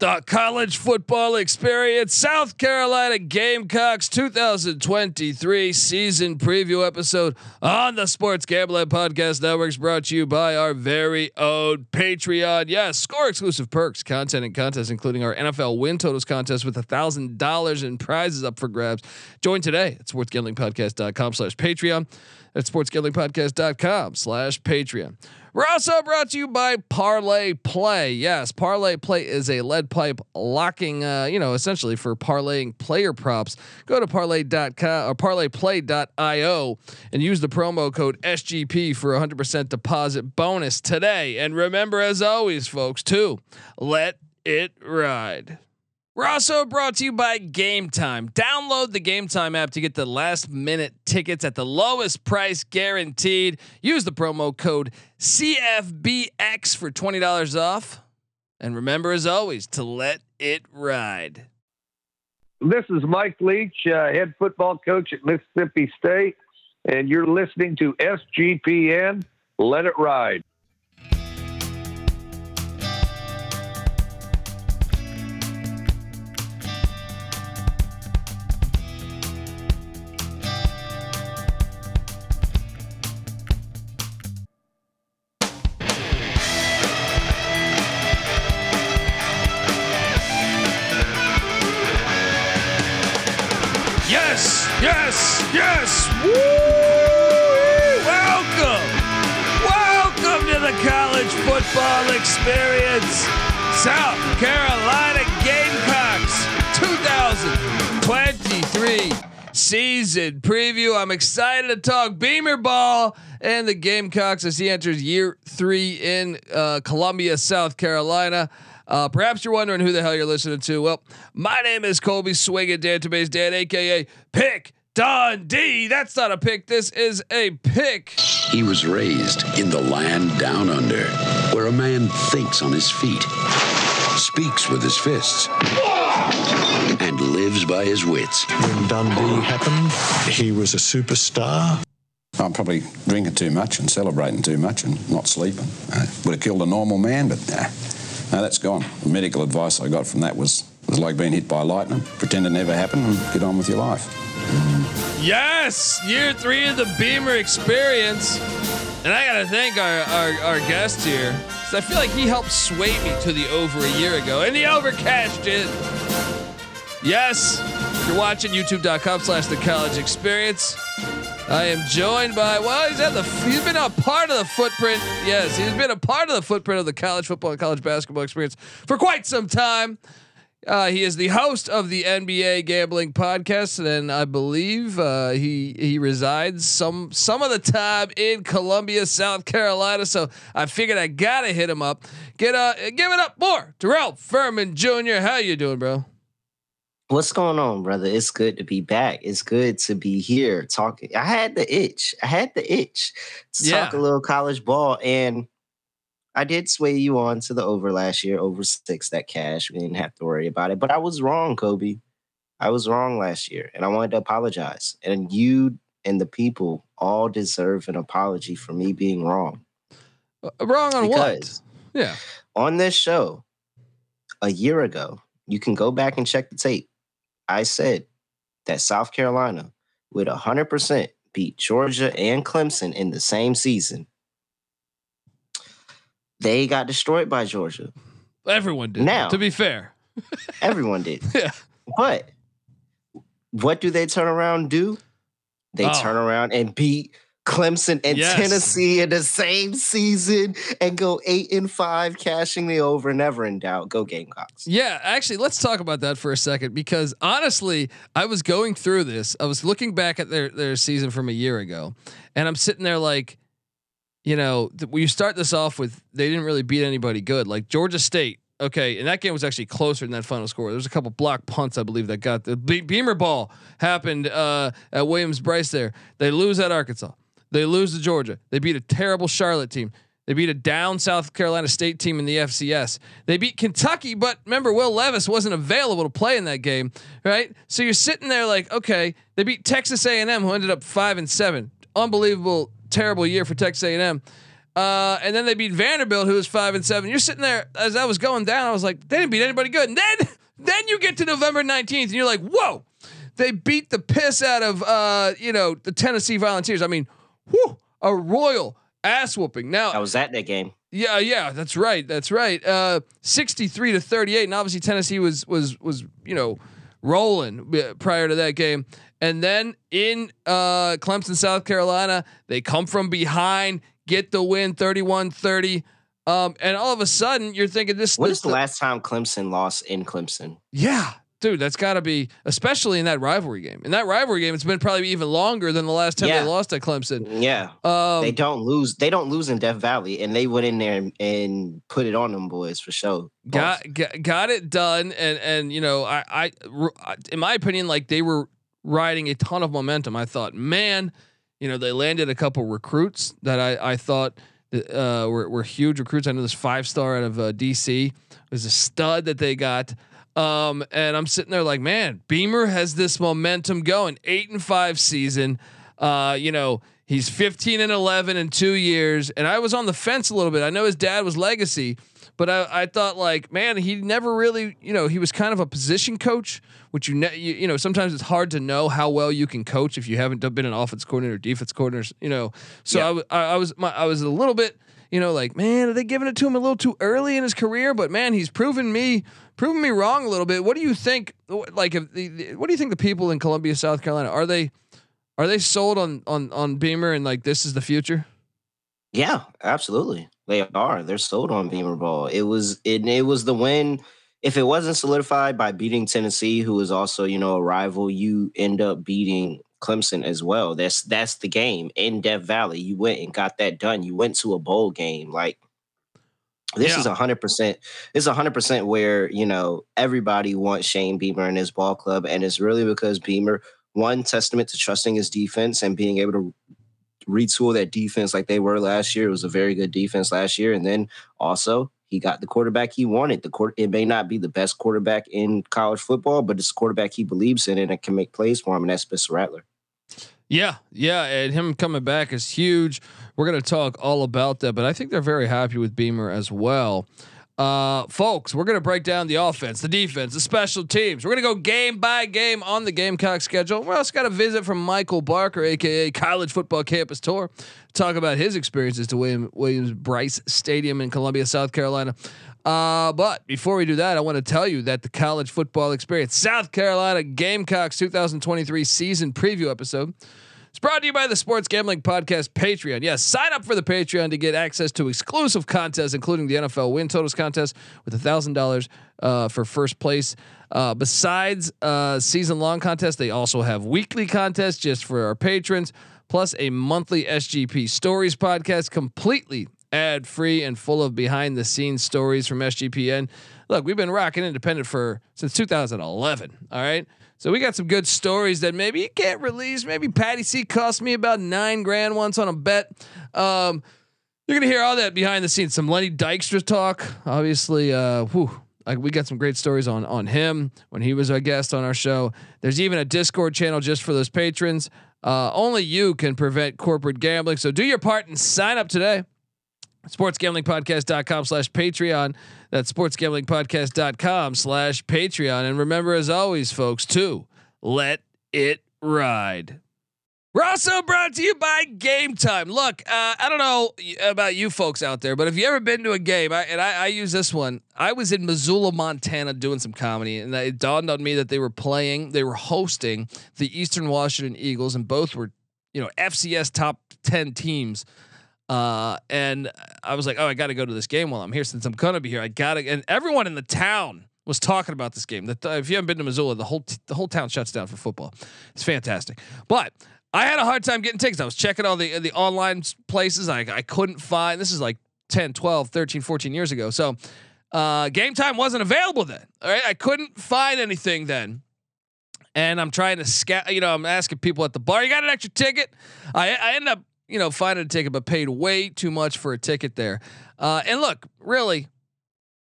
The college football experience, South Carolina Gamecocks 2023 season preview episode on the Sports Gambling Podcast Networks brought to you by our very own Patreon. Yes, score exclusive perks, content, and contests, including our NFL win totals contest with a thousand dollars in prizes up for grabs. Join today at sportsgamblingpodcast.com slash Patreon. At sportsgamblingpodcast.com slash Patreon. We're also brought to you by Parlay Play. Yes, Parlay Play is a lead pipe locking, uh, you know, essentially for parlaying player props. Go to parlay.com or parlayplay.io and use the promo code SGP for a 100% deposit bonus today. And remember, as always, folks, to let it ride. We're also brought to you by Game Time. Download the Game Time app to get the last minute tickets at the lowest price guaranteed. Use the promo code CFBX for $20 off. And remember, as always, to let it ride. This is Mike Leach, uh, head football coach at Mississippi State, and you're listening to SGPN. Let it ride. Experience. South Carolina Gamecocks 2023 season preview. I'm excited to talk Beamer ball and the Gamecocks as he enters year three in uh, Columbia, South Carolina. Uh, perhaps you're wondering who the hell you're listening to. Well, my name is Colby Swinging Database Dan, aka Pick Dundee. That's not a pick. This is a pick. He was raised in the land down under, where a man thinks on his feet, speaks with his fists, and lives by his wits. When Dundee happened, he was a superstar. I'm probably drinking too much and celebrating too much and not sleeping. Uh, would have killed a normal man, but nah, no, that's gone. The medical advice I got from that was was like being hit by lightning. Pretend it never happened and get on with your life. Yes, year three of the Beamer experience. And I gotta thank our, our, our guest here. Cause I feel like he helped sway me to the over a year ago. And he over cashed in. Yes, if you're watching youtube.com slash the college experience. I am joined by well, he's at the he's been a part of the footprint. Yes, he's been a part of the footprint of the college football and college basketball experience for quite some time. Uh, he is the host of the NBA gambling podcast, and I believe uh, he he resides some some of the time in Columbia, South Carolina. So I figured I gotta hit him up. Get uh, give it up more, Terrell Furman Jr. How you doing, bro? What's going on, brother? It's good to be back. It's good to be here talking. I had the itch. I had the itch to Yeah. talk a little college ball, and I did sway you on to the over last year, over six that cash. We didn't have to worry about it, but I was wrong, Kobe. I was wrong last year, and I wanted to apologize. And you and the people all deserve an apology for me being wrong. Uh, wrong on Because what? Yeah. on this show a year ago, you can go back and check the tape. I said that South Carolina would 100% beat Georgia and Clemson in the same season. They got destroyed by Georgia. Everyone did. Now- to be fair. Everyone did. Yeah. But what do they turn around and do? They Oh. turn around and beat Clemson and Yes. Tennessee in the same season and go eight and five, cashing the over, never in doubt. Go Gamecocks. Yeah, actually, let's talk about that for a second because honestly, I was going through this. I was looking back at their their season from a year ago, and I'm sitting there like, you know, th- you start this off with they didn't really beat anybody good, like Georgia State. Okay, and that game was actually closer than that final score. There was a couple block punts, I believe, that got the Be- Beamer ball happened uh, at Williams Brice. There, they lose at Arkansas. They lose to Georgia. They beat a terrible Charlotte team. They beat a down South Carolina State team in the FCS. They beat Kentucky, but remember, Will Levis wasn't available to play in that game, right? So you're sitting there like, okay, they beat Texas A&M, who ended up five and seven. Unbelievable, terrible year for Texas A&M. Uh, and then they beat Vanderbilt, who was five and seven. You're sitting there as I was going down. I was like, they didn't beat anybody good. And then, then you get to November 19th, and you're like, whoa, they beat the piss out of uh, you know the Tennessee Volunteers. I mean, whew, a royal ass whooping. Now I was at that game. Yeah, yeah, that's right. That's right. Uh, 63 to 38. And obviously Tennessee was was was, you know, rolling prior to that game. And then in uh, Clemson, South Carolina, they come from behind, get the win 31-30. Um, and all of a sudden you're thinking this What this is the last time Clemson lost in Clemson? Yeah. Dude, that's got to be, especially in that rivalry game. In that rivalry game, it's been probably even longer than the last time Yeah. they lost at Clemson. Yeah. Um, they don't lose. They don't lose in Death Valley, and they went in there and, and put it on them boys for sure. got, got got it done and and you know I I in my opinion like they were riding a ton of momentum. I thought man you know they landed a couple recruits that i i thought uh, were, were huge recruits. I know this five star out of uh, dc was a stud that they got. Um, and i'm sitting there like man beamer has this momentum going. Eight and five season. Uh, you know he's 15 and 11 in two years. And i was on the fence a little bit. I know his dad was legacy but I, I thought like, man, he never really, you know, he was kind of a position coach, which you, ne- you, you know, sometimes it's hard to know how well you can coach if you haven't been an offense coordinator, or defense coordinator, you know. So Yeah. I, w- I, I was, my, I was a little bit, you know, like, man, are they giving it to him a little too early in his career? But man, he's proven me, proven me wrong a little bit. What do you think? Like, if the, the- what do you think the people in Columbia, South Carolina, are they, are they sold on on on Beamer and like this is the future? Yeah, absolutely. They are. They're sold on Beamer Ball. It was it, it was the win. If it wasn't solidified by beating Tennessee, who is also, you know, a rival, you end up beating Clemson as well. That's that's the game in Death Valley. You went and got that done. You went to a bowl game. Like this Yeah. is a hundred percent. A hundred percent where you know everybody wants Shane Beamer in his ball club, and it's really because Beamer one testament to trusting his defense and being able to retool that defense like they were last year. It was a very good defense last year, and then also he got the quarterback he wanted. The court it may not be the best quarterback in college football, but it's a quarterback he believes in and it can make plays for him, and that's Spencer Rattler. Yeah, yeah, and him coming back is huge. We're gonna talk all about that, but I think they're very happy with Beamer as well. Uh, folks, we're gonna break down the offense, the defense, the special teams. We're gonna go game by game on the Gamecock schedule. We also got a visit from Michael Barker, aka College Football Campus Tour, to talk about his experiences to William Williams Brice Stadium in Columbia, South Carolina. Uh, but before we do that, I want to tell you that the college football experience, South Carolina Gamecocks 2023 season preview episode. It's brought to you by the Sports Gambling Podcast Patreon. Yes, sign up for the Patreon to get access to exclusive contests, including the NFL win totals contest with a thousand dollars uh, for first place. Uh, besides uh, season long contests, they also have weekly contests just for our patrons, plus a monthly SGP Stories podcast, completely ad free and full of behind the scenes stories from SGPN. Look, we've been rocking independent for since 2011. All right. So we got some good stories that maybe you can't release. Maybe Patty C cost me about nine grand once on a bet. Um, you're gonna hear all that behind the scenes. Some Lenny Dykstra talk. Obviously, uh, whew, like we got some great stories on on him when he was a guest on our show. There's even a Discord channel just for those patrons. Uh, only you can prevent corporate gambling. So do your part and sign up today. SportsGamblingPodcast.com slash Patreon. That's SportsGamblingPodcast.com slash Patreon. And remember, as always, folks, to let it ride. We're also brought to you by Game Time. Look, uh, I don't know about you folks out there, but if you ever been to a game, I, and I, I use this one, I was in Missoula, Montana, doing some comedy, and it dawned on me that they were playing, they were hosting the Eastern Washington Eagles, and both were, you know, FCS top ten teams. Uh, and I was like, oh, I got to go to this game while I'm here since I'm gonna be here. I gotta, and everyone in the town was talking about this game. That if you haven't been to Missoula, the whole t- the whole town shuts down for football. It's fantastic, but. I had a hard time getting tickets. I was checking all the the online places. I, I couldn't find. This is like 10, 12, 13, 14 years ago. So, uh, game time wasn't available then. All right, I couldn't find anything then. And I'm trying to scout. You know, I'm asking people at the bar. You got an extra ticket? I I ended up you know finding a ticket, but paid way too much for a ticket there. Uh, and look, really,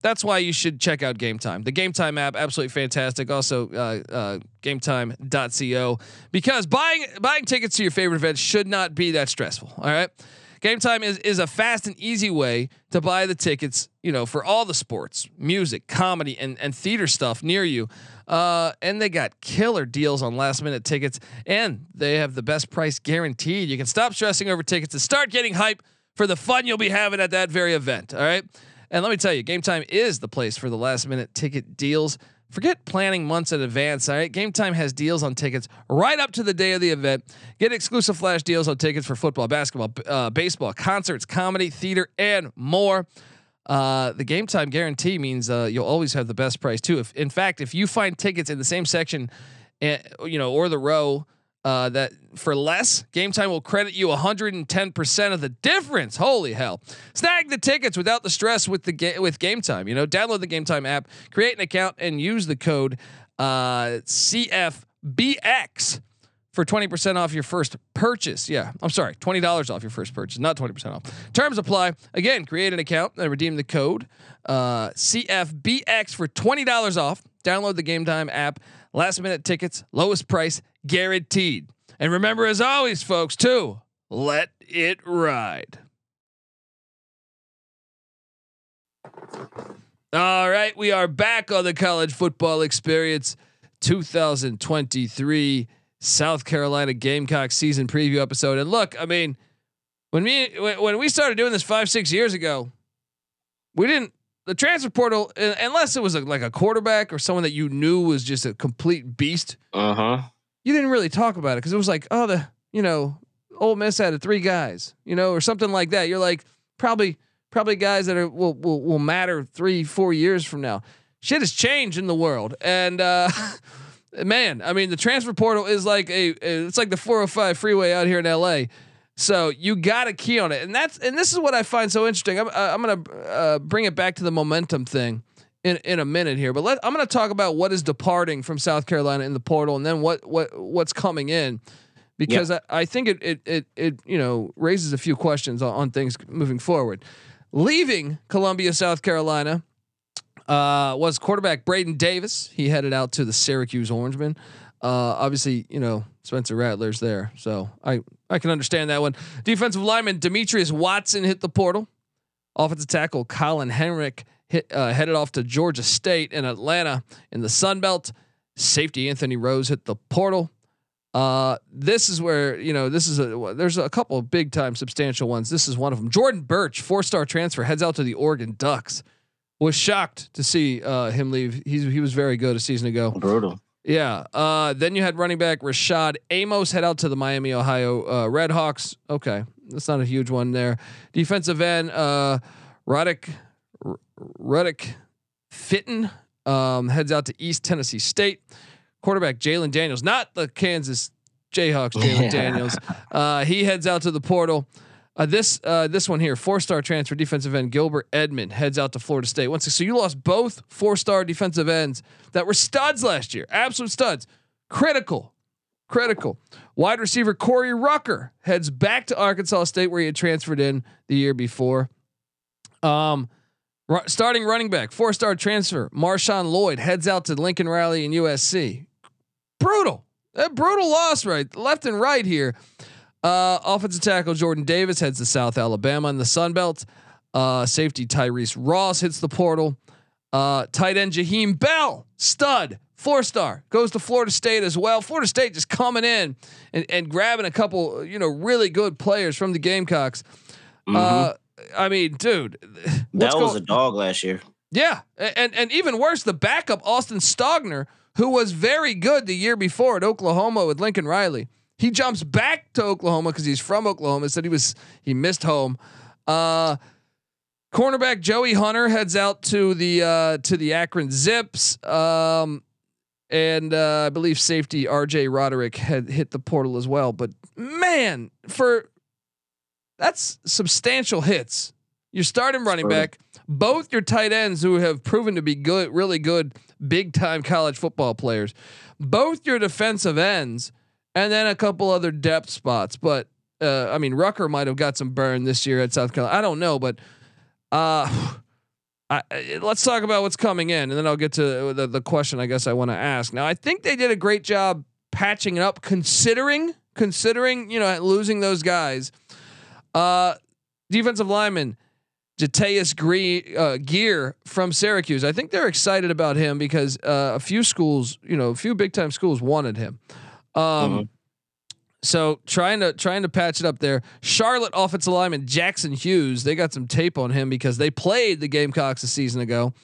that's why you should check out Game Time. The Game Time app, absolutely fantastic. Also, uh, uh, GameTime.co because buying buying tickets to your favorite events should not be that stressful. All right. Game Time is is a fast and easy way to buy the tickets, you know, for all the sports, music, comedy, and and theater stuff near you. Uh, and they got killer deals on last minute tickets, and they have the best price guaranteed. You can stop stressing over tickets and start getting hype for the fun you'll be having at that very event. All right. And let me tell you, Game Time is the place for the last minute ticket deals. Forget planning months in advance. All right. Game Time has deals on tickets right up to the day of the event. Get exclusive flash deals on tickets for football, basketball, uh, baseball, concerts, comedy, theater, and more. Uh, the game time guarantee means uh, you'll always have the best price too. If in fact, if you find tickets in the same section, uh, you know, or the row uh, that for less, Game Time will credit you 110% of the difference. Holy hell! Snag the tickets without the stress with the ga- with Game Time. You know, download the Game Time app, create an account, and use the code uh, CFBX for 20% off your first purchase. Yeah, I'm sorry, $20 off your first purchase, not 20% off. Terms apply. Again, create an account and redeem the code uh, CFBX for $20 off. Download the Game Time app. Last minute tickets, lowest price guaranteed. And remember, as always, folks, too, let it ride. All right, we are back on the college football experience 2023 South Carolina Gamecock season preview episode. And look, I mean, when me when we started doing this five six years ago, we didn't the transfer portal unless it was a, like a quarterback or someone that you knew was just a complete beast. Uh huh. You didn't really talk about it because it was like, oh, the you know, Ole Miss had three guys, you know, or something like that. You're like probably probably guys that are will will will matter three four years from now. Shit has changed in the world, and uh, man, I mean, the transfer portal is like a it's like the 405 freeway out here in LA. So you got to key on it, and that's and this is what I find so interesting. I'm uh, I'm gonna uh, bring it back to the momentum thing in in a minute here, but let, I'm gonna talk about what is departing from South Carolina in the portal, and then what what what's coming in, because yep. I, I think it, it it it you know raises a few questions on, on things moving forward. Leaving Columbia, South Carolina, uh, was quarterback Braden Davis. He headed out to the Syracuse Orangemen. Uh, obviously, you know Spencer Rattler's there, so I I can understand that one. Defensive lineman Demetrius Watson hit the portal. Offensive tackle Colin Henrich hit, uh, headed off to Georgia State in Atlanta in the Sun Belt. Safety Anthony Rose hit the portal. Uh, this is where you know this is a there's a couple of big time substantial ones. This is one of them. Jordan Burch, four star transfer, heads out to the Oregon Ducks. Was shocked to see uh, him leave. He's he was very good a season ago. Brutal. Yeah. Uh, then you had running back Rashad Amos head out to the Miami, Ohio uh, Redhawks. Okay, that's not a huge one there. Defensive end uh, Roddick Ruddick Fitton um, heads out to East Tennessee State. Quarterback Jalen Daniels, not the Kansas Jayhawks. Jalen yeah. Daniels. Uh, he heads out to the portal. Uh, this uh, this one here, four star transfer defensive end Gilbert Edmond heads out to Florida State. Once so you lost both four star defensive ends that were studs last year, absolute studs, critical, critical. Wide receiver Corey Rucker heads back to Arkansas State where he had transferred in the year before. Um, r- starting running back, four star transfer Marshawn Lloyd heads out to Lincoln Riley and USC. Brutal, a brutal loss right left and right here. Uh, offensive tackle Jordan Davis heads to South Alabama in the Sun Belt. Uh, safety Tyrese Ross hits the portal. Uh, tight end Jaheim Bell, stud, four star, goes to Florida State as well. Florida State just coming in and, and grabbing a couple, you know, really good players from the Gamecocks. Mm-hmm. Uh, I mean, dude, that was a dog last year. Yeah, and and even worse, the backup Austin Stogner, who was very good the year before at Oklahoma with Lincoln Riley. He jumps back to Oklahoma because he's from Oklahoma. Said he was he missed home. Uh, cornerback Joey Hunter heads out to the uh, to the Akron Zips. Um, and uh, I believe safety RJ Roderick had hit the portal as well. But man, for that's substantial hits. You're starting running back, both your tight ends who have proven to be good, really good, big time college football players, both your defensive ends and then a couple other depth spots. But uh, I mean, Rucker might have got some burn this year at South Carolina. I don't know, but uh, I, let's talk about what's coming in, and then I'll get to the, the question I guess I want to ask. Now, I think they did a great job patching it up, considering considering you know losing those guys. Uh, defensive lineman Jataeus Green uh, Gear from Syracuse. I think they're excited about him because uh, a few schools, you know, a few big time schools wanted him. Um, Mhm. So trying to trying to patch it up there. Charlotte offensive lineman Jackson Hughes. They got some tape on him because they played the Gamecocks a season ago.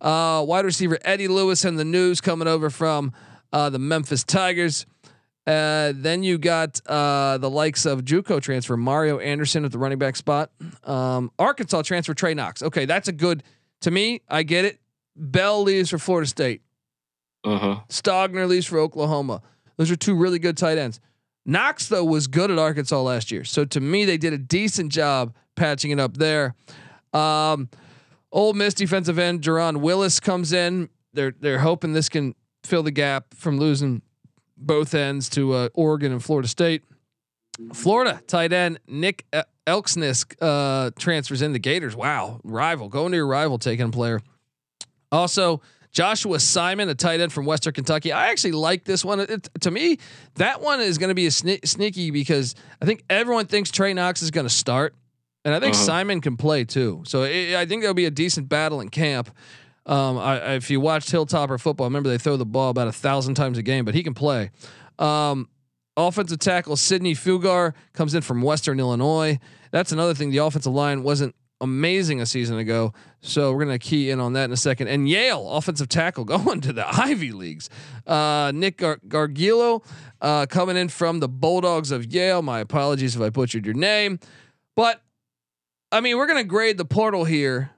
Uh, wide receiver Eddie Lewis and the news coming over from uh, the Memphis Tigers. Uh, then you got uh, the likes of JUCO transfer Mario Anderson at the running back spot. Um, Arkansas transfer Trey Knox. Okay, that's a good. To me, I get it. Bell leaves for Florida State. Uh-huh. Stogner leaves for Oklahoma. Those are two really good tight ends. Knox though was good at Arkansas last year, so to me they did a decent job patching it up there. Um, Ole Miss defensive end Jerron Willis comes in. They're they're hoping this can fill the gap from losing both ends to uh, Oregon and Florida State. Florida tight end Nick Elksnis uh, transfers in the Gators. Wow, rival going to your rival taking a player. Also, Joshua Simon, a tight end from Western Kentucky. I actually like this one. It, to me, that one is going to be a sne- sneaky because I think everyone thinks Trey Knox is going to start, and I think Uh-huh. Simon can play too. So it, I think there'll be a decent battle in camp. Um, I, I- if you watched Hilltopper football, remember they throw the ball about a thousand times a game, but he can play. Um, offensive tackle Sidney Fugar comes in from Western Illinois. That's another thing. The offensive line wasn't amazing a season ago, so we're gonna key in on that in a second. And Yale offensive tackle going to the Ivy leagues. Uh, Nick Gar- Gargiulo uh, coming in from the Bulldogs of Yale. My apologies if I butchered your name, but I mean we're gonna grade the portal here.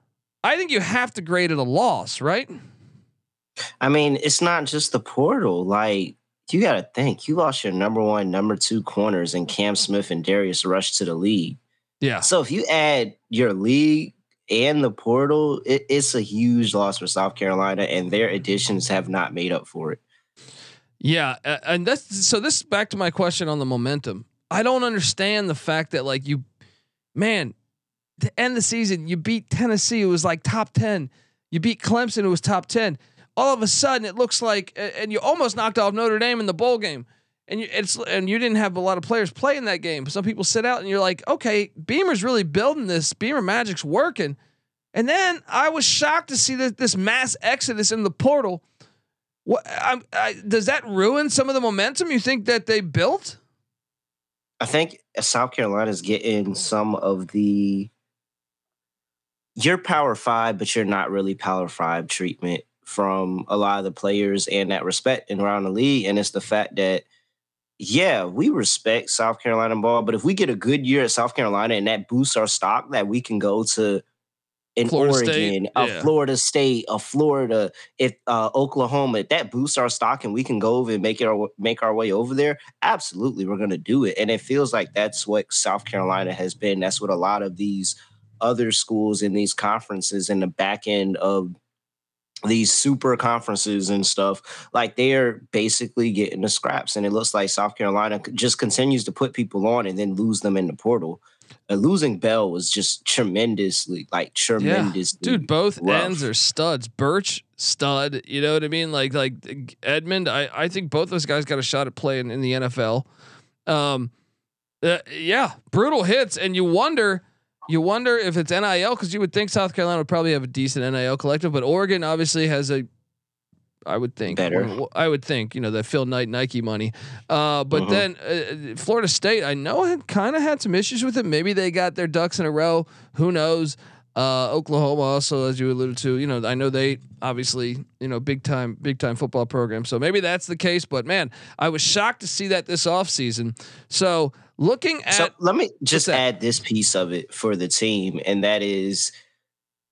I think you have to grade it a loss, right? I mean, it's not just the portal. Like, you got to think, you lost your number one, number two corners and Cam Smith and Darius Rush to the league. Yeah. So if you add your league and the portal, it, it's a huge loss for South Carolina, and their additions have not made up for it. Yeah, and that's so. This back to my question on the momentum. I don't understand the fact that like you, man, to end the season, you beat Tennessee. It was like top ten. You beat Clemson. It was top ten. All of a sudden, it looks like, and you almost knocked off Notre Dame in the bowl game. And you, it's and you didn't have a lot of players play in that game. Some people sit out, and you're like, okay, Beamer's really building this. Beamer Magic's working. And then I was shocked to see that this mass exodus in the portal. What I, I, does that ruin some of the momentum you think that they built? I think South Carolina's getting some of the you're power five, but you're not really power five treatment from a lot of the players and that respect and around the league. And it's the fact that, yeah, we respect South Carolina ball, but if we get a good year at South Carolina and that boosts our stock, that we can go to in Florida Oregon, State, a yeah. Florida State, a Florida, if uh, Oklahoma, if that boosts our stock and we can go over and make it our, make our way over there, absolutely we're going to do it. And it feels like that's what South Carolina has been. That's what a lot of these other schools in these conferences in the back end of these super conferences and stuff like they're basically getting the scraps and it looks like south carolina just continues to put people on and then lose them in the portal uh, losing bell was just tremendously like tremendously Dude, both rough. ends are studs. Birch stud, you know what I mean? Like like Edmund, I I think both those guys got a shot at playing in the NFL. Um uh, yeah, brutal hits and you wonder you wonder if it's NIL cuz you would think South Carolina would probably have a decent NIL collective, but Oregon obviously has a I would think Better. I would think, you know, that Phil Knight Nike money. Uh, but Mhm. then uh, Florida State, I know had kind of had some issues with it. Maybe they got their ducks in a row. Who knows? Uh, Oklahoma also, as you alluded to, you know, I know they obviously, you know, big time, big time football program. So maybe that's the case. But man, I was shocked to see that this offseason. So looking at So let me just add this piece of it for the team, and that is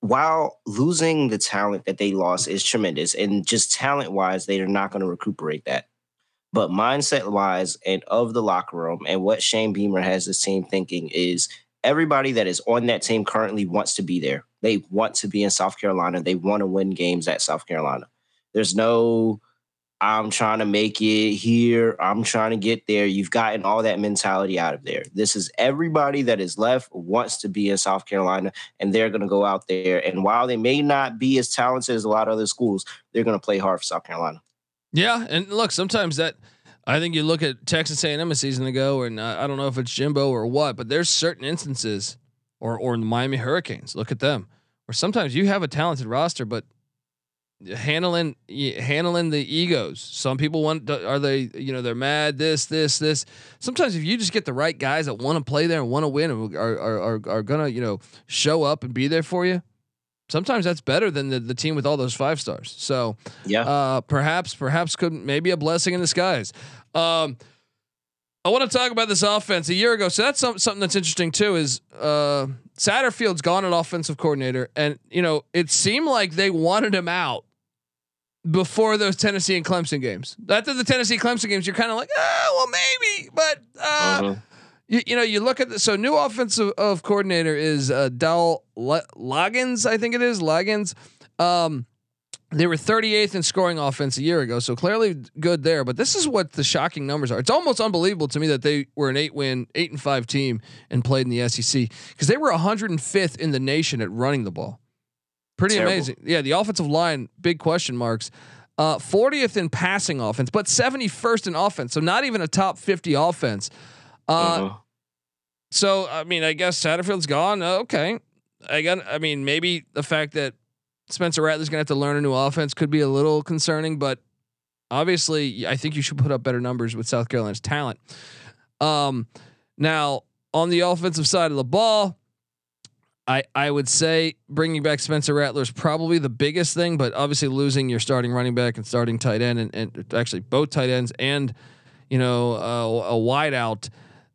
while losing the talent that they lost is tremendous, and just talent wise, they are not going to recuperate that. But mindset wise, and of the locker room, and what Shane Beamer has this team thinking is everybody that is on that team currently wants to be there. They want to be in South Carolina. They want to win games at South Carolina. There's no I'm trying to make it here. I'm trying to get there. You've gotten all that mentality out of there. This is everybody that is left wants to be in South Carolina, and they're going to go out there. And while they may not be as talented as a lot of other schools, they're going to play hard for South Carolina. Yeah, and look, sometimes that I think you look at Texas A&M a season ago, and uh, I don't know if it's Jimbo or what, but there's certain instances or or the Miami Hurricanes. Look at them. Or sometimes you have a talented roster, but handling handling the egos. Some people want are they you know they're mad this this this. Sometimes if you just get the right guys that want to play there and want to win and are, are are are gonna you know show up and be there for you. Sometimes that's better than the, the team with all those five stars. So Yeah. uh, perhaps perhaps could maybe a blessing in disguise. Um, I want to talk about this offense a year ago. So that's some, something that's interesting too. Is uh, Satterfield's gone an offensive coordinator, and you know it seemed like they wanted him out before those Tennessee and Clemson games. After the Tennessee Clemson games, you're kind of like, oh well, maybe, but uh, Uh-huh. You, you know, you look at the so new offensive of coordinator is uh, Dal Loggains, I think it is Loggains. Um, they were 38th in scoring offense a year ago, so clearly good there. But this is what the shocking numbers are. It's almost unbelievable to me that they were an eight win, eight and five team and played in the SEC because they were 105th in the nation at running the ball. Pretty Terrible. amazing. Yeah, the offensive line, big question marks. Uh, 40th in passing offense, but 71st in offense. So not even a top 50 offense. Uh, Uh-huh. so I mean, I guess Satterfield's gone. Uh, Okay, I got. I mean, maybe the fact that Spencer Rattler's gonna have to learn a new offense could be a little concerning, but obviously, I think you should put up better numbers with South Carolina's talent. Um, now on the offensive side of the ball, I I would say bringing back Spencer Rattler is probably the biggest thing, but obviously losing your starting running back and starting tight end and, and actually both tight ends and you know uh, a wide out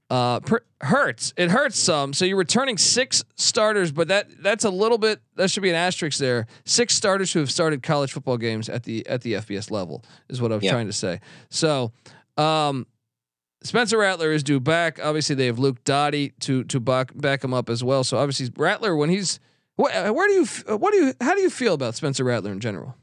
uh, per, hurts. It hurts some. So you're returning six starters, but that that's a little bit. That should be an asterisk there. Six starters who have started college football games at the at the FBS level is what I'm Yeah. trying to say. So. Um, Spencer Rattler is due back. Obviously, they have Luke Doty to to back back him up as well. So obviously, Rattler when he's wh- where do you f- what do you how do you feel about Spencer Rattler in general?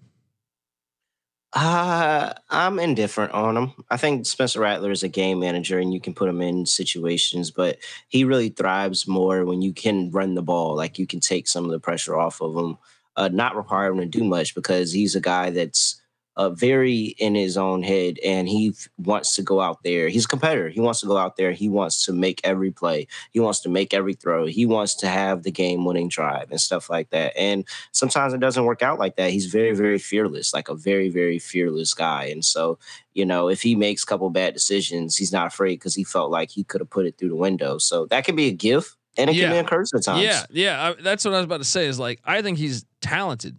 Uh, I'm indifferent on him. I think Spencer Rattler is a game manager and you can put him in situations, but he really thrives more when you can run the ball. Like you can take some of the pressure off of him, uh, not require him to do much because he's a guy that's uh, very in his own head and he f- wants to go out there. He's a competitor. He wants to go out there. He wants to make every play. He wants to make every throw. He wants to have the game winning drive and stuff like that. And sometimes it doesn't work out like that. He's very, very fearless, like a very, very fearless guy. And so, you know, if he makes a couple bad decisions, he's not afraid because he felt like he could have put it through the window. So that can be a gift and it Yeah. can be a curse at times. Yeah, yeah, I, that's what I was about to say. Is like I think he's talented,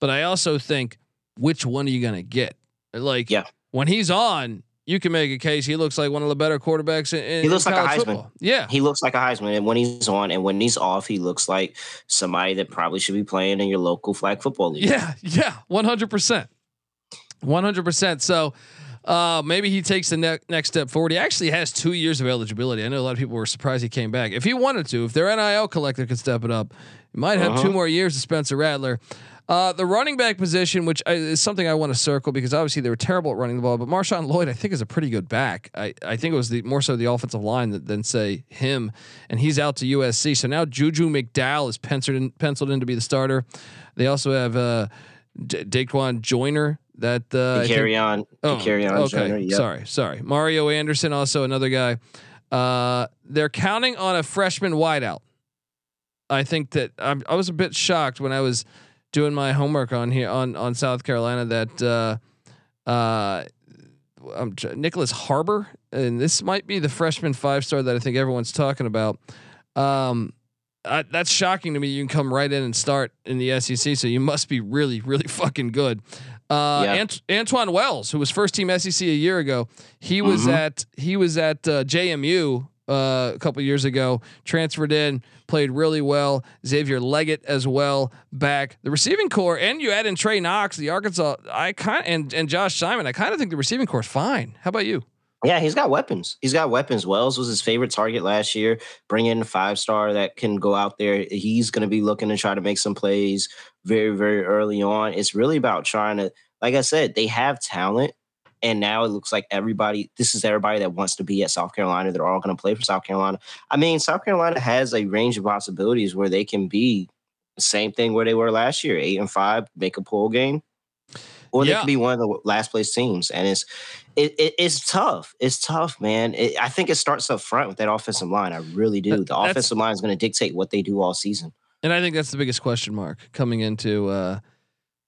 but I also think which one are you gonna get? Like, Yeah. when he's on, you can make a case he looks like one of the better quarterbacks in, in He looks like a Heisman. football. Yeah, He looks like a Heisman, and when he's on and when he's off, he looks like somebody that probably should be playing in your local flag football league. Yeah, yeah, one hundred percent, one hundred percent. So uh, maybe he takes the ne- next step forward. He actually has two years of eligibility. I know a lot of people were surprised he came back. If he wanted to, if their NIL collector could step it up, he might have two Uh-huh. more years of Spencer Rattler. Uh, the running back position, which is something I want to circle because obviously they were terrible at running the ball, but Marshawn Lloyd I think is a pretty good back. I, I think it was the more so the offensive line than, than say him, and he's out to USC. So now Juju McDowell is penciled in, penciled in to be the starter. They also have uh, D- Daquan Joyner that uh, think- carry on, Oh, carry on. Okay, Joyner, yep. sorry, sorry. Mario Anderson, also another guy. Uh, they're counting on a freshman wideout. I think that I'm, I was a bit shocked when I was doing my homework on here on on South Carolina that uh, uh, um, Nyckoles Harbor, and this might be the freshman five star that I think everyone's talking about. Um, I, that's shocking to me. You can come right in and start in the SEC, so you must be really, really fucking good. Uh, Yeah. Ant- Antwane Wells, who was first team SEC a year ago, he was Mhm. at he was at uh, JMU uh, a couple years ago. Transferred in, played really well. Xavier Legette as well back. The receiving core, and you add in Trey Knox, the Arkansas. I kind and and Josh Simon. I kind of think the receiving core is fine. How about you? Yeah, he's got weapons. He's got weapons. Wells was his favorite target last year. Bring in a five star that can go out there. He's going to be looking to try to make some plays very, very early on. It's really about trying to, like I said, they have talent. And now it looks like everybody, this is everybody that wants to be at South Carolina. They're all going to play for South Carolina. I mean, South Carolina has a range of possibilities where they can be the same thing where they were last year, eight and five, make a pool game. or they could be one of the last place teams. And it's it, it it's tough. It's tough, man. It, I think it starts up front with that offensive line. I really do. The that's- offensive line is going to dictate what they do all season. And I think that's the biggest question mark coming into uh,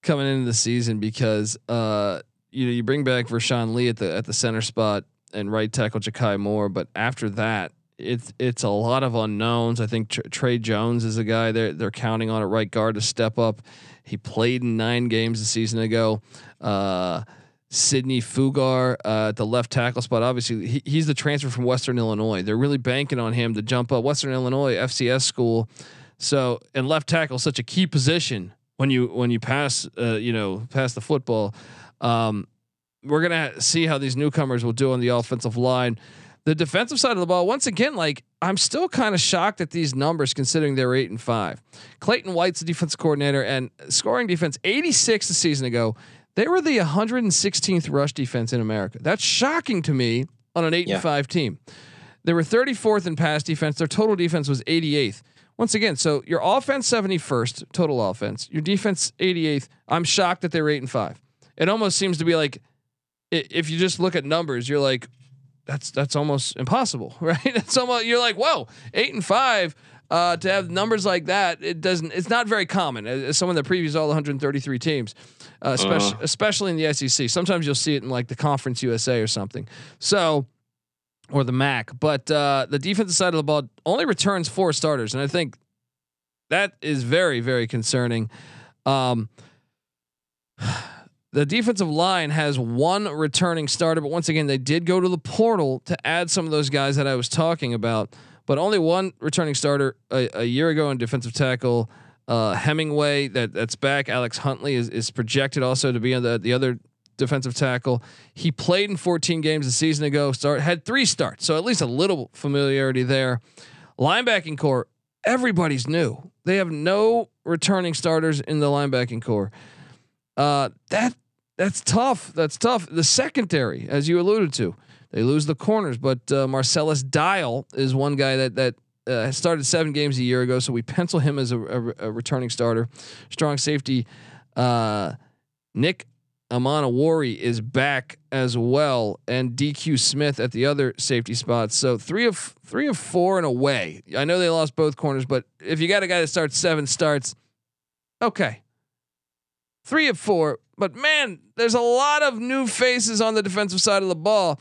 coming into the season because uh, you know you bring back Vershon Lee at the at the center spot and right tackle Jakai Moore, but after that it's it's a lot of unknowns. I think Tr- Trey Jones is a guy they're they're counting on at right guard to step up. He played in nine games a season ago. Uh, Sidney Fugar uh, at the left tackle spot. Obviously, he, he's the transfer from Western Illinois. They're really banking on him to jump up. Western Illinois FCS school. So and left tackle such a key position when you when you pass uh, you know pass the football. Um, we're gonna see how these newcomers will do on the offensive line. The defensive side of the ball, once again, like I'm still kind of shocked at these numbers considering they're eight and five. Clayton White's the defense coordinator and scoring defense 86 a season ago. They were the 116th rush defense in America. That's shocking to me on an eight Yeah. and five team. They were 34th in pass defense. Their total defense was 88th. Once again, so your offense 71st total offense, your defense 88th. I'm shocked that they're eight and five. It almost seems to be like if you just look at numbers, you're like, that's that's almost impossible, right? It's almost you're like, whoa, eight and five. Uh, to have numbers like that, it doesn't. It's not very common. As someone that previews all 133 teams, uh, especially especially in the SEC. Sometimes you'll see it in like the Conference USA or something. So, or the MAC. But uh, the defensive side of the ball only returns four starters, and I think that is very very concerning. Um, the defensive line has one returning starter, but once again, they did go to the portal to add some of those guys that I was talking about, but only one returning starter a, a year ago in defensive tackle. Uh, Hemingway that that's back. Alex Huntley is, is projected also to be on the the other defensive tackle. He played in 14 games a season ago. Start had three starts, so at least a little familiarity there. Linebacking core, everybody's new. They have no returning starters in the linebacking core. Uh, that that's tough. That's tough. The secondary, as you alluded to, they lose the corners, but uh, Marcellus Dial is one guy that that uh, started seven games a year ago, so we pencil him as a, a, a returning starter. Strong safety, uh, Nick Emmanwori is back as well, and DQ Smith at the other safety spots. So three of three of four and away. I know they lost both corners, but if you got a guy that starts seven starts, okay, three of four. But man, there's a lot of new faces on the defensive side of the ball.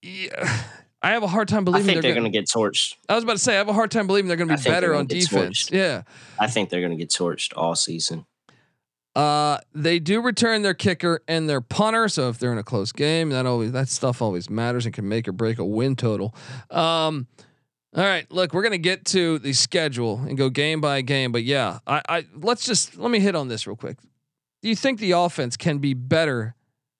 Yeah, I have a hard time believing they're, they're going. going to get torched. I was about to say I have a hard time believing they're going to be better on defense. torched. Yeah. I think they're going to get torched all season. Uh, they do return their kicker and their punter. So if they're in a close game, that always that stuff always matters and can make or break a win total. Um, all right, look, we're gonna get to the schedule and go game by game, but yeah, I, I let's just let me hit on this real quick. Do you think the offense can be better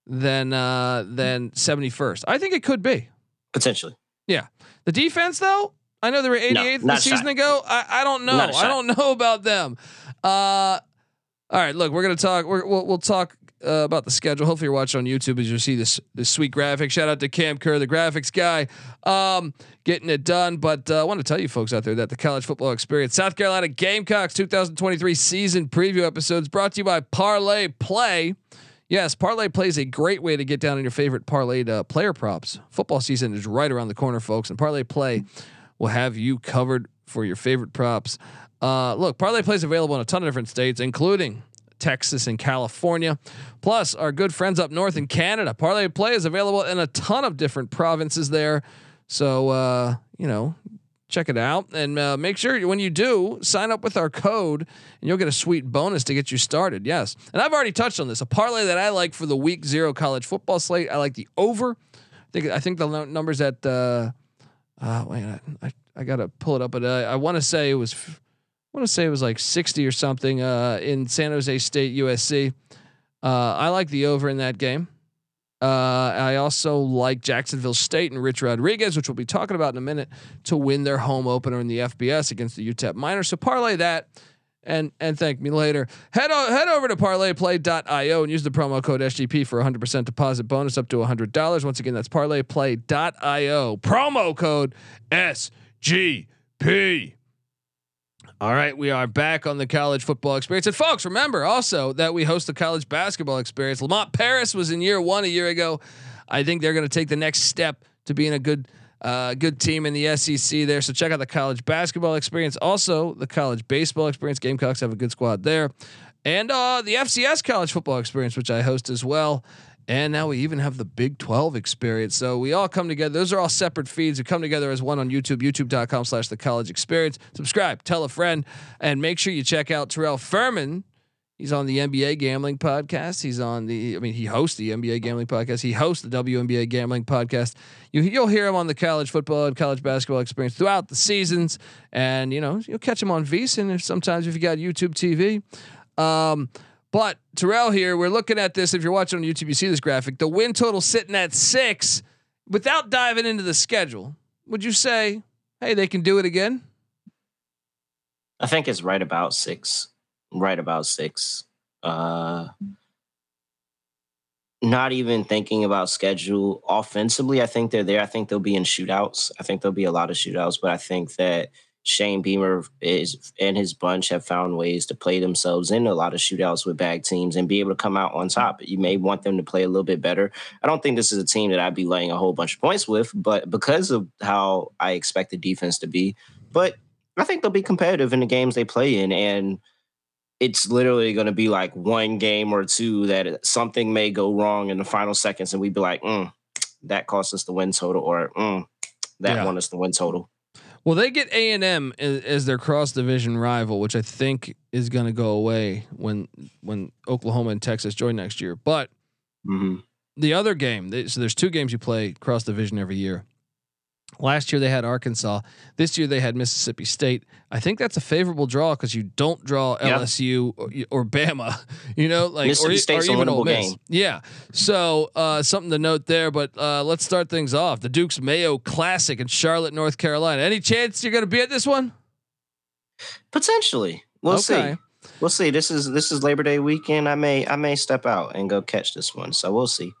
than uh than 71st? I think it could be. Potentially. Yeah. The defense, though, I know they were 88th No, the season shot. ago. I, I don't know. I don't know about them. Uh, all right, look, we're gonna talk. We're, we'll we'll talk uh, about the schedule. Hopefully, you're watching on YouTube as you see this this sweet graphic. Shout out to Cam Kerr, the graphics guy, um, getting it done. But uh, I want to tell you folks out there that the college football experience, South Carolina Gamecocks 2023 season preview episodes, brought to you by Parlay Play. Yes, Parlay Play is a great way to get down on your favorite parlayed uh, player props. Football season is right around the corner, folks, and Parlay Play will have you covered for your favorite props. Uh, look, Parlay Play is available in a ton of different states, including Texas and California. Plus, our good friends up north in Canada. Parlay Play is available in a ton of different provinces there. So, uh, you know, check it out and uh, make sure when you do sign up with our code and you'll get a sweet bonus to get you started. Yes. And I've already touched on this. A parlay that I like for the week zero college football slate. I like the over. I think, I think the numbers at, uh, uh, wait, I, I, I got to pull it up, but uh, I want to say it was, f- I want to say it was like 60 or something uh, in San Jose State, USC. Uh, I like the over in that game. Uh, I also like Jacksonville State and Rich Rodriguez, which we'll be talking about in a minute, to win their home opener in the FBS against the UTEP Miners. So parlay that, and and thank me later. Head o- head over to parlayplay.io and use the promo code SGP for 100% deposit bonus up to $100. Once again, that's parlayplay.io. Promo code SGP. All right, we are back on the college football experience. And folks, remember also that we host the college basketball experience. Lamont Paris was in year one a year ago. I think they're going to take the next step to being a good uh, good team in the SEC there. So check out the college basketball experience. Also, the college baseball experience. Gamecocks have a good squad there. And uh, the FCS college football experience, which I host as well. And now we even have the Big 12 experience. So we all come together. Those are all separate feeds. We come together as one on YouTube, youtube.com slash the college experience. Subscribe, tell a friend, and make sure you check out Terrell Furman. He's on the NBA gambling podcast. He's on the, I mean, he hosts the NBA gambling podcast. He hosts the WNBA gambling podcast. You, you'll hear him on the college football and college basketball experience throughout the seasons. And, you know, you'll catch him on VSiN if sometimes if you got YouTube TV. Um, but Terrell here, we're looking at this. If you're watching on YouTube, you see this graphic. The win total sitting at six. Without diving into the schedule, would you say, hey, they can do it again? I think it's right about six. Right about six. Uh, not even thinking about schedule offensively. I think they're there. I think they'll be in shootouts. I think there'll be a lot of shootouts, but I think that Shane Beamer is and his bunch have found ways to play themselves in a lot of shootouts with bag teams and be able to come out on top. You may want them to play a little bit better. I don't think this is a team that I'd be laying a whole bunch of points with, but because of how I expect the defense to be, but I think they'll be competitive in the games they play in and it's literally going to be like one game or two that something may go wrong in the final seconds and we'd be like, mm, that cost us the win total or mm, that yeah. won us the win total. Well, they get A and M as their cross division rival, which I think is going to go away when when Oklahoma and Texas join next year. But mm-hmm. the other game, they, so there's two games you play cross division every year. Last year they had Arkansas. This year they had Mississippi State. I think that's a favorable draw because you don't draw LSU or, or, Bama. You know, like Mississippi or, State's or even Ole Miss. Game. Yeah. So uh, something to note there. But uh, let's start things off. The Duke's Mayo Classic in Charlotte, North Carolina. Any chance you're going to be at this one? Potentially. We'll okay. see. We'll see. This is this is Labor Day weekend. I may I may step out and go catch this one. So we'll see.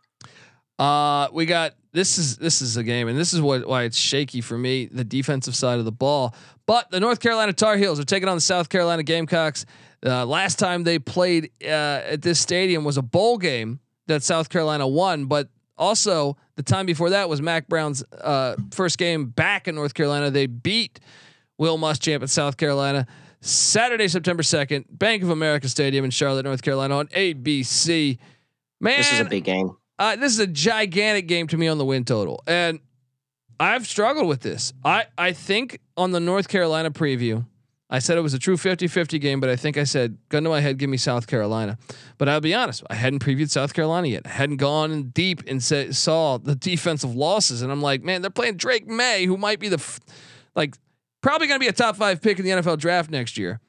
Uh, we got this is this is a game, and this is what why it's shaky for me, the defensive side of the ball. But the North Carolina Tar Heels are taking on the South Carolina Gamecocks. Uh, last time they played uh, at this stadium was a bowl game that South Carolina won, but also the time before that was Mack Brown's uh, first game back in North Carolina. They beat Will Muschamp at South Carolina. Saturday, September 2nd, Bank of America Stadium in Charlotte, North Carolina on ABC. Man, this is a big game. Uh, this is a gigantic game to me on the win total, and I've struggled with this. I I think on the North Carolina preview, I said it was a true 50-50 game, but I think I said gun to my head, give me South Carolina. But I'll be honest, I hadn't previewed South Carolina yet. I hadn't gone in deep and say, saw the defensive losses, and I'm like, man, they're playing Drake Maye, who might be the f- like probably going to be a top five pick in the NFL draft next year.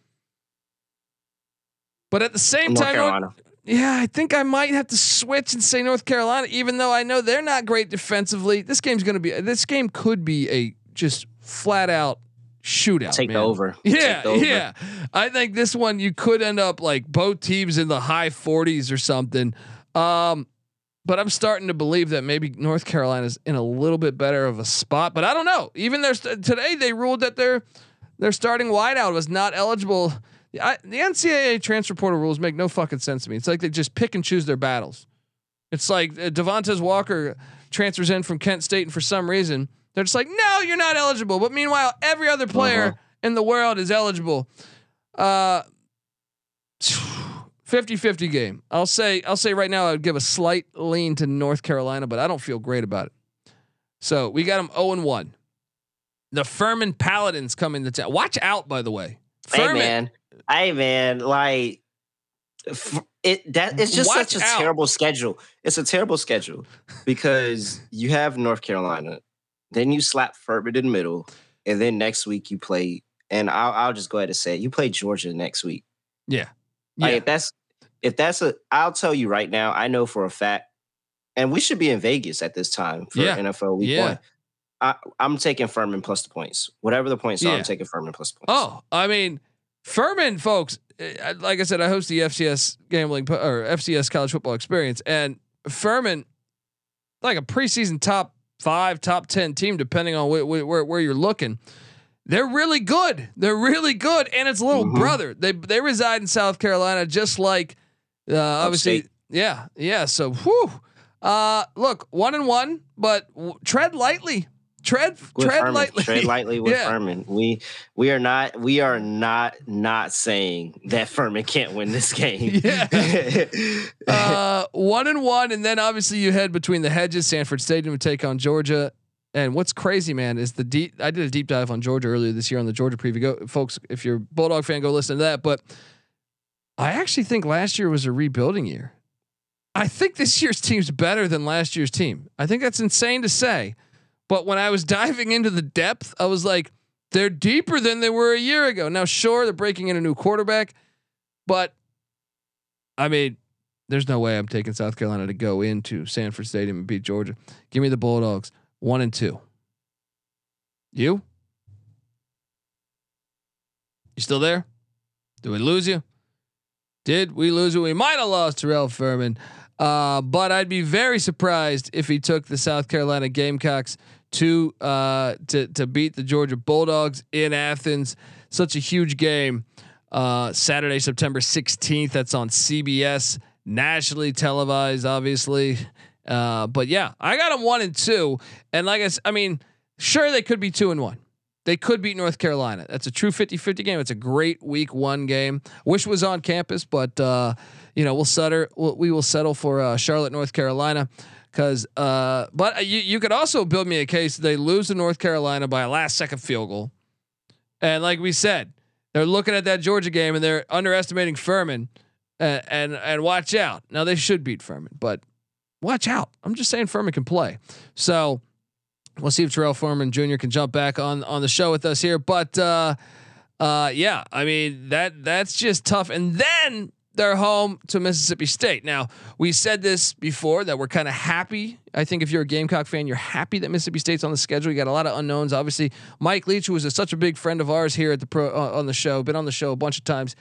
But at the same North time, Carolina. Yeah, I think I might have to switch and say North Carolina, even though I know they're not great defensively. This game's going to be. This game could be a just flat out shootout. Take over. Yeah, over. yeah. I think this one you could end up like both teams in the high 40s or something. Um, but I'm starting to believe that maybe North Carolina's in a little bit better of a spot. But I don't know. Even there's today they ruled that their their starting wideout was not eligible I, the NCAA transfer portal rules make no fucking sense to me. It's like they just pick and choose their battles. It's like uh, Devontez Walker transfers in from Kent State, and for some reason they're just like, no, you're not eligible. But meanwhile, every other player uh-huh. in the world is eligible. Uh, 50-50 game. I'll say I'll say right now I would give a slight lean to North Carolina, but I don't feel great about it. So we got them 0 and 1. The Furman Paladins come into town. Watch out, by the way. Furman, hey man, Hey man, like it that it's just Watch such a out. terrible schedule. It's a terrible schedule because you have North Carolina, then you slap Furman in the middle, and then next week you play. And I'll, I'll just go ahead and say it, you play Georgia next week. Yeah, like. If that's if that's a, I'll tell you right now. I know for a fact, and we should be in Vegas at this time for yeah. NFL Week yeah. One. I, am taking Furman plus the points. Whatever the points yeah. are, I'm taking Furman plus the points. Oh, I mean, Furman, folks, eh, like I said, I host the FCS gambling or FCS college football experience, and Furman, like a preseason top five, top ten team, depending on wh- wh- where where you're looking. they're really good. They're really good, and it's little Mhm. brother. They they reside in South Carolina, just like uh, obviously, Upstate. yeah, yeah. So, whew. Uh, look, one and one, but w- tread lightly. Tread tread Furman. lightly. Tread lightly with Yeah. Furman. We we are not we are not not saying that Furman can't win this game. uh, one and one, and then obviously you head between the hedges. Sanford Stadium to take on Georgia. And what's crazy, man, is the deep. I did a deep dive on Georgia earlier this year on the Georgia preview. Go, folks, if you're a Bulldog fan, go listen to that. But I actually think last year was a rebuilding year. I think this year's team's better than last year's team. I think that's insane to say, but when I was diving into the depth, I was like, they're deeper than they were a year ago. Now, sure, they're breaking in a new quarterback, but I mean, there's no way I'm taking South Carolina to go into Sanford Stadium and beat Georgia. Give me the Bulldogs, one and two. You? You still there? Did we lose you? Did we lose you? We might have lost Terrell Furman, uh, but I'd be very surprised if he took the South Carolina Gamecocks to uh, to to beat the Georgia Bulldogs in Athens. Such a huge game. Uh, Saturday, September 16th. That's on CBS, nationally televised, obviously. Uh, but yeah, I got them one and two. And like I, I mean, sure they could be two and one. They could beat North Carolina. That's a true 50-50 game. It's a great week one game. Wish was on campus, but uh, you know we'll settle. We'll, we will settle for uh, Charlotte, North Carolina. Because, uh, but you you could also build me a case they lose to North Carolina by a last second field goal, and like we said, they're looking at that Georgia game and they're underestimating Furman, and and, and watch out. Now they should beat Furman, but watch out. I'm just saying Furman can play. So we'll see if Terrell Furman Jr. can jump back on on the show with us here. But uh, uh, yeah, I mean that that's just tough. And then they're home to Mississippi State. Now we said this before that we're kind of happy. I think if you're a Gamecock fan, you're happy that Mississippi State's on the schedule. You got a lot of unknowns. Obviously, Mike Leach, who was a, such a big friend of ours here at the pro uh, on the show, been on the show a bunch of times.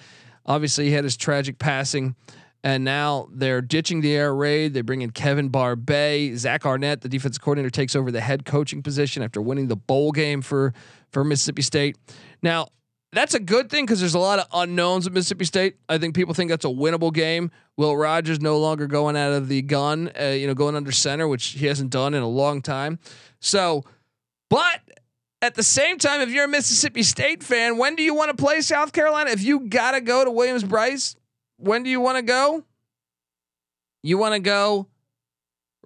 Obviously, he had his tragic passing. And now they're ditching the air raid. They bring in Kevin Barbay. Zach Arnett, the defensive coordinator, takes over the head coaching position after winning the bowl game for for Mississippi State. Now that's a good thing because there's a lot of unknowns at Mississippi State. I think people think that's a winnable game. Will Rogers no longer going out of the gun, uh, you know, going under center, which he hasn't done in a long time. So, but at the same time, if you're a Mississippi State fan, when do you want to play South Carolina? If you gotta go to Williams Brice, when do you want to go? You want to go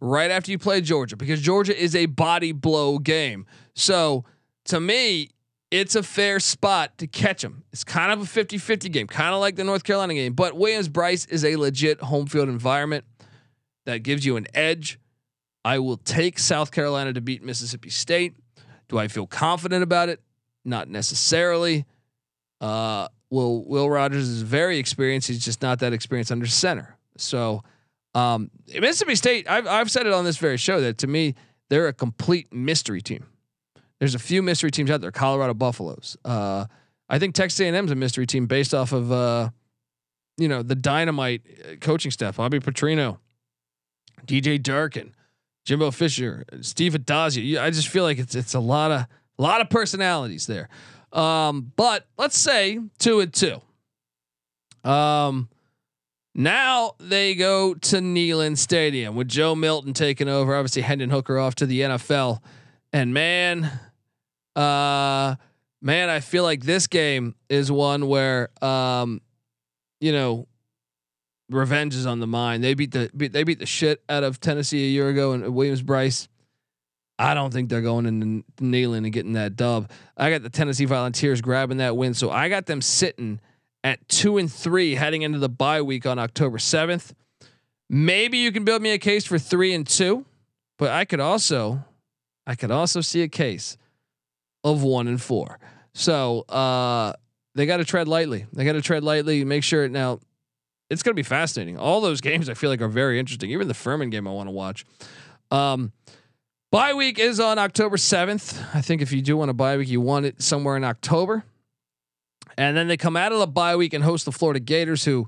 right after you play Georgia because Georgia is a body blow game. So to me, it's a fair spot to catch them. It's kind of a 50 50 game, kind of like the North Carolina game, but Williams Brice is a legit home field environment that gives you an edge. I will take South Carolina to beat Mississippi State. Do I feel confident about it? Not necessarily. Uh, Will Will Rogers is very experienced. He's just not that experienced under center. So um, Mississippi State, I've I've said it on this very show that to me they're a complete mystery team. There's a few mystery teams out there. Colorado Buffaloes. Uh, I think Texas A&M is a mystery team based off of uh, you know the dynamite uh, coaching staff. Bobby Petrino, DJ Durkin, Jimbo Fisher, Steve Addazio. I just feel like it's it's a lot of a lot of personalities there. Um, but let's say two and two. Um, now they go to Neyland Stadium with Joe Milton taking over. Obviously, Hendon Hooker off to the NFL, and man, uh, man, I feel like this game is one where, um, you know, revenge is on the mind. They beat the beat, they beat the shit out of Tennessee a year ago and Williams Brice. I don't think they're going and Neyland and getting that dub. I got the Tennessee Volunteers grabbing that win, so I got them sitting at two and three heading into the bye week on October seventh. Maybe you can build me a case for three and two, but I could also, I could also see a case of one and four. So uh, they got to tread lightly. They got to tread lightly. Make sure now. It's going to be fascinating. All those games I feel like are very interesting. Even the Furman game I want to watch. Um, Bye week is on October 7th. I think if you do want a bye week, you want it somewhere in October. And then they come out of the bye week and host the Florida Gators, who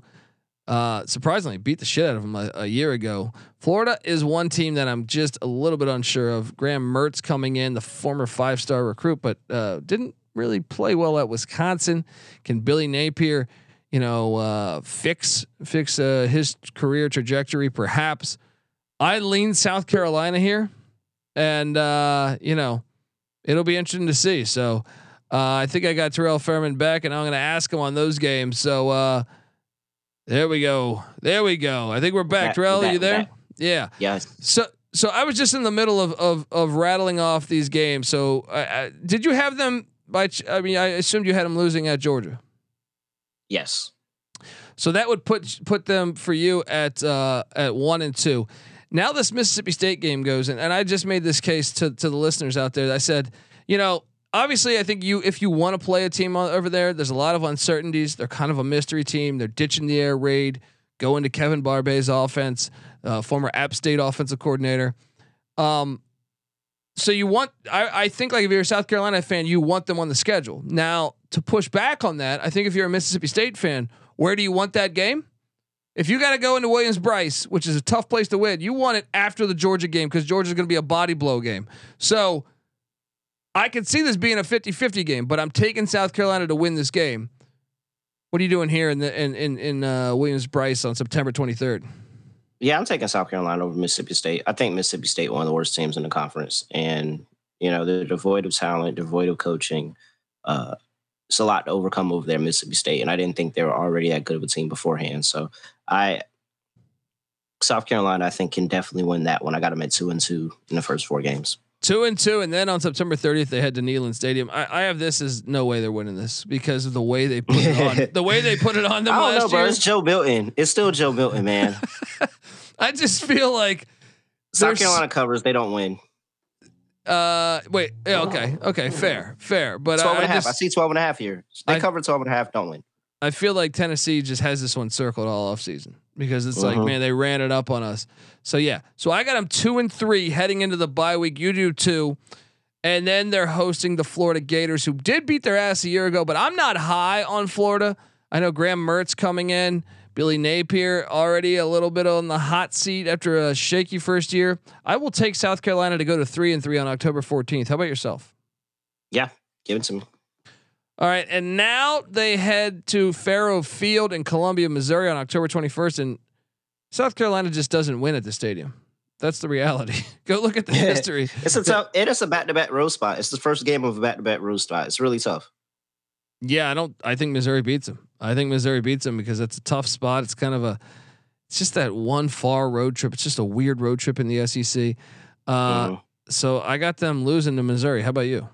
uh, surprisingly beat the shit out of them a, a year ago. Florida is one team that I'm just a little bit unsure of. Graham Mertz coming in, the former five star recruit, but uh, didn't really play well at Wisconsin. Can Billy Napier, you know, uh, fix fix uh, his career trajectory? Perhaps. I lean South Carolina here, and uh, you know, it'll be interesting to see. So uh, I think I got Terrell Furman back, and I'm going to ask him on those games. So uh, there we go. There we go. I think we're back. Back- Terrell, are you there? Yeah. Yes. So so I was just in the middle of of of rattling off these games. So I, I, did you have them by? ch- I mean, I assumed you had them losing at Georgia. Yes. So that would put put them for you at uh, at one and two. Now this Mississippi State game goes, and, and I just made this case to to the listeners out there. I said, you know, obviously, I think you if you want to play a team over there, there's a lot of uncertainties. They're kind of a mystery team. They're ditching the air raid, going to Kevin Barbay's offense, uh, former App State offensive coordinator. Um, so you want I, I think like if you're a South Carolina fan, you want them on the schedule. Now to push back on that, I think if you're a Mississippi State fan, where do you want that game? If you got to go into Williams Brice, which is a tough place to win, you want it after the Georgia game because Georgia's going to be a body blow game. So I could see this being a 50-50 game, but I'm taking South Carolina to win this game. What are you doing here in the in in, in uh, Williams Brice on September 23rd? Yeah, I'm taking South Carolina over Mississippi State. I think Mississippi State one of the worst teams in the conference, and you know they're devoid of talent, devoid of coaching. Uh, it's a lot to overcome over there, Mississippi State, and I didn't think they were already that good of a team beforehand. So I, South Carolina, I think can definitely win that one. I got them at two and two in the first four games. Two and two, and then on September 30th they head to Neyland Stadium. I, I have this as no way they're winning this because of the way they put it on. the way they put it on them I don't last know, bro. year. It's Joe Milton. It's still Joe Milton, man. I just feel like South Carolina covers, they don't win. Uh, wait. Yeah, okay. Okay. Fair. Fair. But 12 I, and a I half. I just see 12 and a half here. They I- cover 12 and a half, don't win. I feel like Tennessee just has this one circled all off season because it's like Mhm. man they ran it up on us. So yeah. So I got them two and three heading into the bye week. You do too. And then they're hosting the Florida Gators, who did beat their ass a year ago. But I'm not high on Florida. I know Graham Mertz coming in. Billy Napier already a little bit on the hot seat after a shaky first year. I will take South Carolina to go to three and three on October 14th. How about yourself? Yeah, give it to me. All right, and now they head to Faurot Field in Columbia, Missouri on October 21st and South Carolina just doesn't win at the stadium. That's the reality. Go look at the history. It's a tough. It is a back-to-back road spot. It's the first game of a back-to-back road spot. It's really tough. Yeah, I don't I think Missouri beats them. I think Missouri beats them because it's a tough spot. It's kind of a it's just that one far road trip. It's just a weird road trip in the SEC. Uh, Mhm. so I got them losing to Missouri. How about you?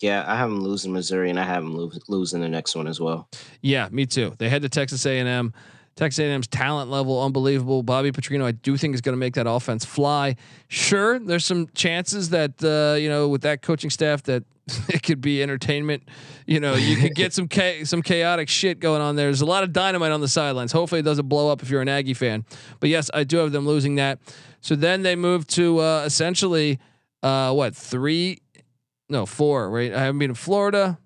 Yeah, I have them losing Missouri, and I have them lo- losing the next one as well. Yeah, me too. They head to Texas A&M. Texas A&M's talent level unbelievable. Bobby Petrino, I do think is going to make that offense fly. Sure, there's some chances that uh, you know with that coaching staff that it could be entertainment. You know, you could get some cha- some chaotic shit going on there. There's a lot of dynamite on the sidelines. Hopefully, it doesn't blow up if you're an Aggie fan. But yes, I do have them losing that. So then they move to uh, essentially uh, what three? No, four. Right? I haven't been in Florida,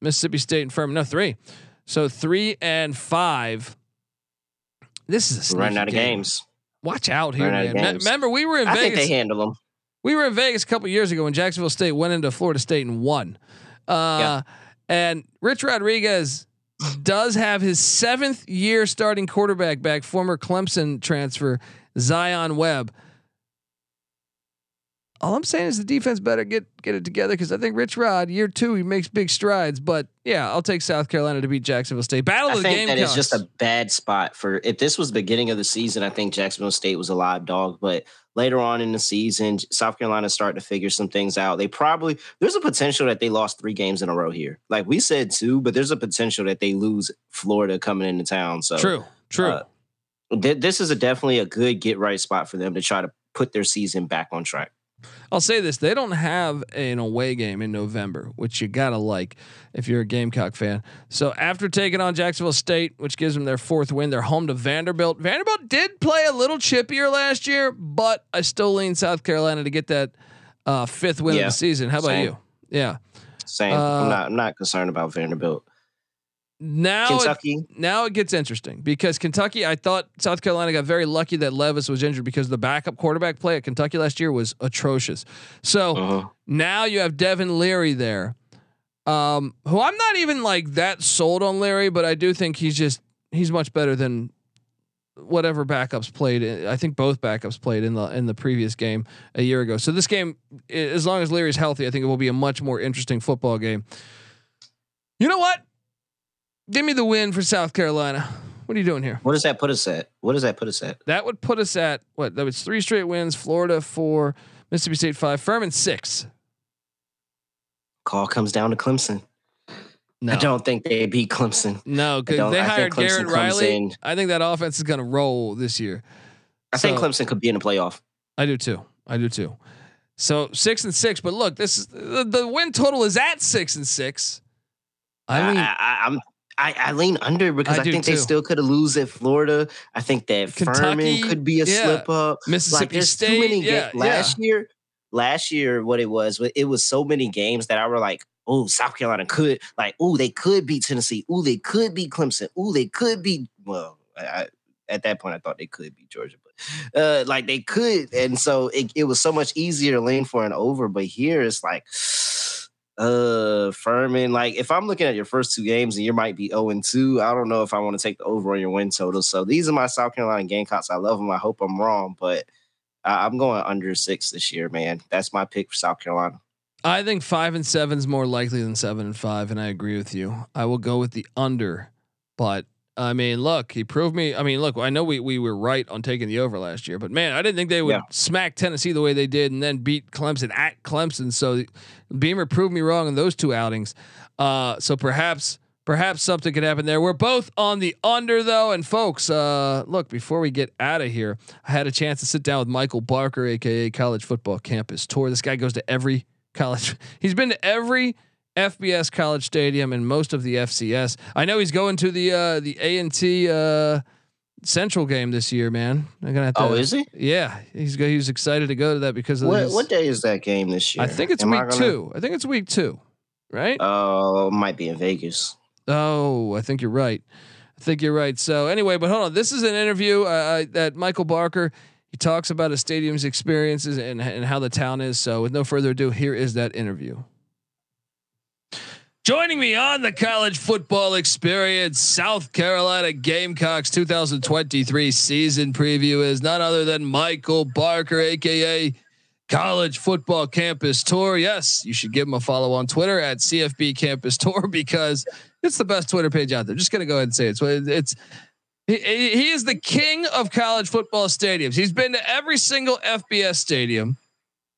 Mississippi State, and Furman. No, three. So three and five. This is a Running out of game. games. Watch out here, man. Me- Remember, we were in Vegas. I think they handle them. we were in Vegas a couple years ago when Jacksonville State went into Florida State and won. Uh, And Rich Rodriguez does have his seventh year starting quarterback back, former Clemson transfer Zion Webb. All I'm saying is the defense better get get it together because I think Rich Rod year two he makes big strides. But yeah, I'll take South Carolina to beat Jacksonville State. Battle I of the game. that is just a bad spot for. If this was the beginning of the season, I think Jacksonville State was a live dog. But later on in the season, South Carolina starting to figure some things out. They probably there's a potential that they lost three games in a row here. Like we said two, but there's a potential that they lose Florida coming into town. So true, true. uh, th- this is a definitely a good get right spot for them to try to put their season back on track. I'll say this: they don't have an away game in November, which you gotta like if you're a Gamecock fan. So after taking on Jacksonville State, which gives them their fourth win, they're home to Vanderbilt. Vanderbilt did play a little chippier last year, but I still lean South Carolina to get that uh, fifth win Yeah, of the season. How about same. you? Yeah. Same. Uh, I'm not. I'm not concerned about Vanderbilt. Now it, now it gets interesting because Kentucky. I thought South Carolina got very lucky that Levis was injured because the backup quarterback play at Kentucky last year was atrocious. So. uh-huh. Now you have Devin Leary there. um, who I'm not even like that sold on Leary, but I do think he's just he's much better than whatever backups played. I think both backups played in the in the previous game a year ago. So this game, as long as Leary's healthy, I think it will be a much more interesting football game. You know what? Give me the win for South Carolina. What are you doing here? What does that put us at? What does that put us at? That would put us at what? That was three straight wins. Florida four, Mississippi State five, Furman six. Call comes down to Clemson. No. I don't think they beat Clemson. No, because they hired Garrett Riley. I think that offense is going to roll this year. I so, think Clemson could be in a playoff. I do too. I do too. So six and six, but look, this is the, the win total is at six and six. I mean, I, am I, I, lean under because I, I think too. they still could lose at Florida. I think that Kentucky, Furman could be a yeah. slip up. Mississippi like, there's State, too many yeah, last yeah. year. Last year, what it was, it was so many games that I were like, oh, South Carolina could like, oh, they could beat Tennessee. Oh, they could beat Clemson. Oh, they could be well. I, at that point, I thought they could beat Georgia, but uh, like they could, and so it, it was so much easier to lean for an over. But here it's like, uh, Furman. Like if I'm looking at your first two games and you might be 0 and 2, I don't know if I want to take the over on your win total. So these are my South Carolina Gamecocks. I love them. I hope I'm wrong, but I'm going under six this year, man. That's my pick for South Carolina. I think five and seven is more likely than seven and five, and I agree with you. I will go with the under, but I mean, look, he proved me. I mean, look, I know we we were right on taking the over last year, but man, I didn't think they would yeah. smack Tennessee the way they did, and then beat Clemson at Clemson. So Beamer proved me wrong in those two outings. Uh, so perhaps perhaps something could happen there. We're both on the under though, and folks, uh, look, before we get out of here, I had a chance to sit down with Michael Barker, aka College Football Campus Tour. This guy goes to every college. He's been to every FBS college stadium and most of the FCS. I know he's going to the uh, the A and T uh, Central game this year, man. I'm gonna have to, oh, is he? Yeah, he's he's excited to go to that because of what, his, what day is that game this year? I think it's Am week I gonna... two. I think it's week two, right? Oh, uh, might be in Vegas. Oh, I think you're right. I think you're right. So anyway, but hold on. This is an interview uh, that Michael Barker. He talks about his stadium's experiences and, and how the town is. So, with no further ado, here is that interview. Joining me on the college football experience, South Carolina Gamecocks 2023 season preview is none other than Michael Barker, aka College Football Campus Tour. Yes, you should give him a follow on Twitter at CFB Campus Tour because it's the best Twitter page out there. Just gonna go ahead and say it. So it's he, he is the king of college football stadiums. He's been to every single FBS stadium,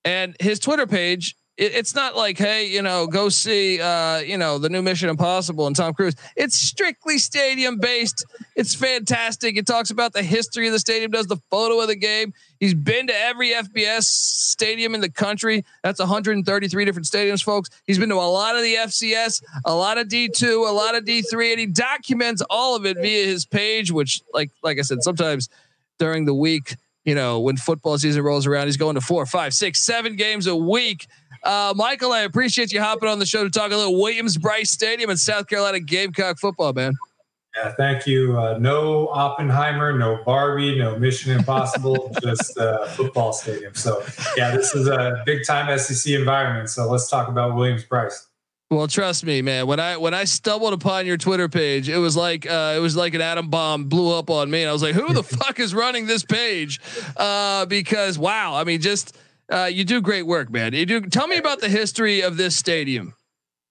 and his Twitter page it, it's not like, hey, you know, go see, uh, you know, the new Mission Impossible and Tom Cruise. It's strictly stadium based. It's fantastic. It talks about the history of the stadium, does the photo of the game. He's been to every FBS stadium in the country. That's 133 different stadiums, folks. He's been to a lot of the FCS, a lot of D2, a lot of D3, and he documents all of it via his page, which, like, like I said, sometimes during the week, you know, when football season rolls around, he's going to four, five, six, seven games a week. Uh, Michael, I appreciate you hopping on the show to talk a little Williams-Brice Stadium and South Carolina Gamecock football, man. Yeah, thank you. Uh, no Oppenheimer, no Barbie, no Mission Impossible, just uh, football stadium. So, yeah, this is a big time SEC environment. So let's talk about Williams-Brice. Well, trust me, man. When I when I stumbled upon your Twitter page, it was like uh, it was like an atom bomb blew up on me. And I was like, "Who the fuck is running this page?" Uh, because wow, I mean, just uh, you do great work, man. You do. Tell me about the history of this stadium.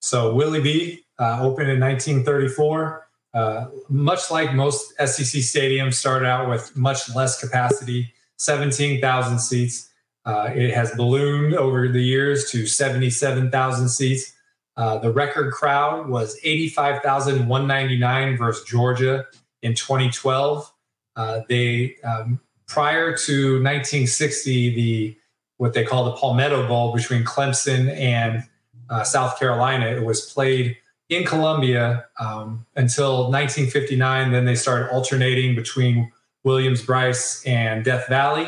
So Willie B uh, opened in 1934. Uh, much like most SEC stadiums, started out with much less capacity, 17,000 seats. Uh, it has ballooned over the years to 77,000 seats. Uh, the record crowd was 85,199 versus Georgia in 2012. Uh, they um, prior to 1960, the what they call the Palmetto Bowl between Clemson and uh, South Carolina. It was played in Columbia um, until 1959. Then they started alternating between Williams-Brice and Death Valley.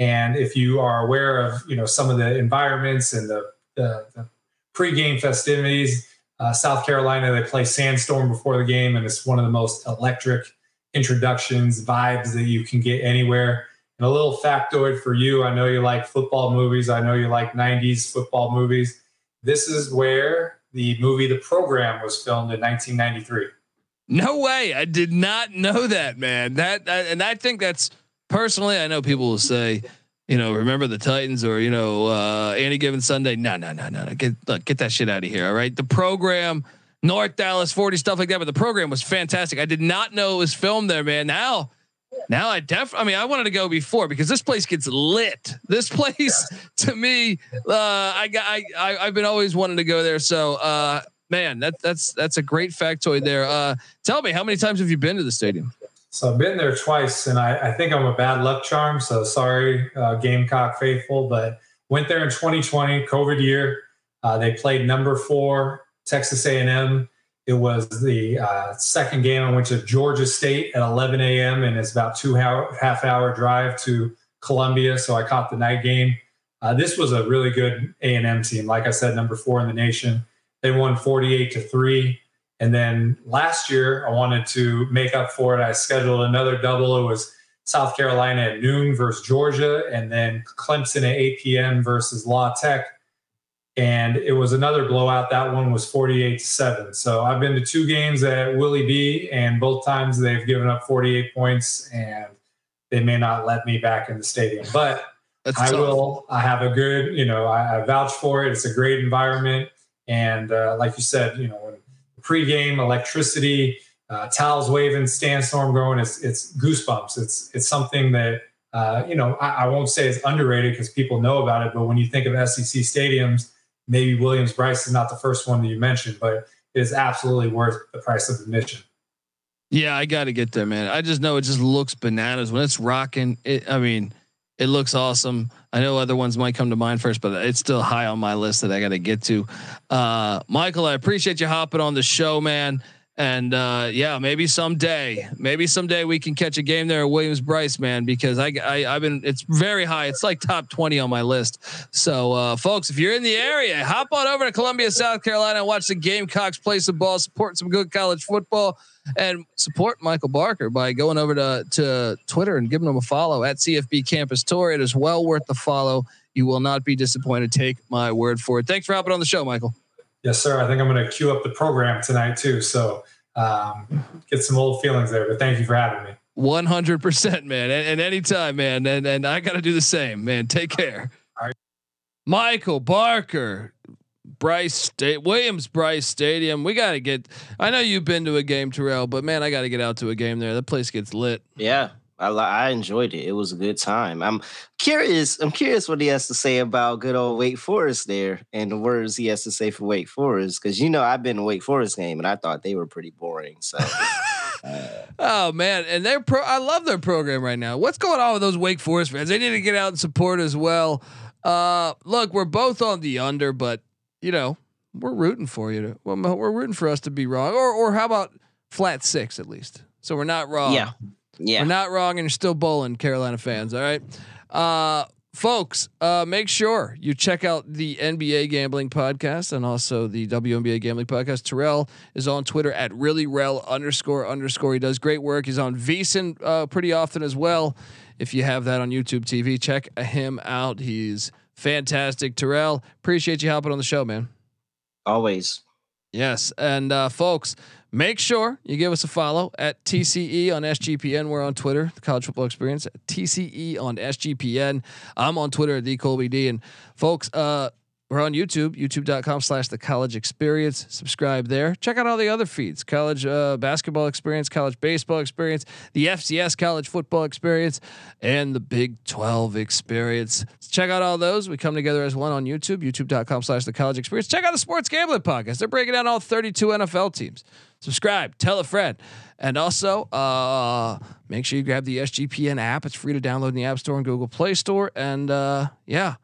And if you are aware of you know some of the environments and the, the, the pregame festivities, uh, South Carolina they play Sandstorm before the game, and it's one of the most electric introductions vibes that you can get anywhere. And a little factoid for you I know you like football movies, I know you like 90s football movies. This is where the movie The Program was filmed in 1993. No way! I did not know that, man. That and I think that's personally. I know people will say, you know, remember the Titans or you know, uh, any given Sunday. No, no, no, no, no. Get look, get that shit out of here. All right, the program, North Dallas, forty stuff like that. But the program was fantastic. I did not know it was filmed there, man. Now now I def I mean I wanted to go before because this place gets lit. This place to me, uh, I got I, I have been always wanting to go there. So uh, man, that that's that's a great factoid there. Uh, tell me, how many times have you been to the stadium? So I've been there twice, and I, I think I'm a bad luck charm. So sorry, uh, Gamecock faithful, but went there in 2020, COVID year. Uh, they played number four Texas A&M it was the uh, second game. I went to Georgia State at 11 a.m. and it's about two hour, half hour drive to Columbia. So I caught the night game. Uh, this was a really good A&M team. Like I said, number four in the nation. They won 48 to three. And then last year, I wanted to make up for it. I scheduled another double. It was South Carolina at noon versus Georgia, and then Clemson at 8 p.m. versus La Tech and it was another blowout. That one was 48 to 7. So I've been to two games at Willie B, and both times they've given up 48 points, and they may not let me back in the stadium. But I tough. will. I have a good, you know, I, I, vouch for it. It's a great environment. And uh, like you said, you know, when pregame electricity, uh, towels waving, storm going, it's, it's goosebumps. It's, it's something that, uh, you know, I, I won't say it's underrated because people know about it, but when you think of SEC stadiums, maybe Williams Brice is not the first one that you mentioned, but it is absolutely worth the price of admission. Yeah, I got to get there, man. I just know it just looks bananas when it's rocking. It, I mean, it looks awesome. I know other ones might come to mind first, but it's still high on my list that I got to get to. Uh, Michael, I appreciate you hopping on the show, man. And uh, yeah, maybe someday, maybe someday we can catch a game there at Williams Brice, man, because I, I have been it's very high. It's like top 20 on my list. So uh, folks, if you're in the area, hop on over to Columbia, South Carolina and watch the Gamecocks play some ball, support some good college football, and support Michael Barker by going over to, to Twitter and giving him a follow at CFB Campus Tour. It is well worth the follow. You will not be disappointed. Take my word for it. Thanks for hopping on the show, Michael. Yes, sir. I think I'm going to queue up the program tonight too. So um, get some old feelings there. But thank you for having me. One hundred percent, man. And, and anytime, man. And and I got to do the same, man. Take care. Michael Barker, Brice State Williams Brice Stadium. We got to get. I know you've been to a game, Terrell, but man, I got to get out to a game there. That place gets lit. Yeah, I, I enjoyed it. It was a good time. I'm curious. I'm curious what he has to say about good old Wake Forest there, and the words he has to say for Wake Forest. Because you know I've been to Wake Forest game, and I thought they were pretty boring. So. Uh, oh man, and they're pro. I love their program right now. What's going on with those Wake Forest fans? They need to get out and support as well. Uh, look, we're both on the under, but you know we're rooting for you. To, well, we're rooting for us to be wrong, or or how about flat six at least? So we're not wrong. Yeah. Yeah. We're not wrong and you're still bowling, Carolina fans. All right. Uh, folks, uh, make sure you check out the NBA gambling podcast and also the WNBA gambling podcast. Terrell is on Twitter at really rel underscore underscore. He does great work. He's on VSiN uh, pretty often as well. If you have that on YouTube TV, check him out. He's fantastic. Terrell, appreciate you helping on the show, man. Always. Yes. And uh, folks, Make sure you give us a follow at TCE on SGPN. We're on Twitter, the College Football Experience. TCE on SGPN. I'm on Twitter at the Colby D. And folks, uh, we're on YouTube, youtube.com slash the college experience. Subscribe there. Check out all the other feeds college uh, basketball experience, college baseball experience, the FCS college football experience, and the Big 12 experience. check out all those. We come together as one on YouTube, youtube.com slash the college experience. Check out the sports gambling podcast. They're breaking down all 32 NFL teams. Subscribe, tell a friend. And also, uh, make sure you grab the SGPN app. It's free to download in the App Store and Google Play Store. And uh, yeah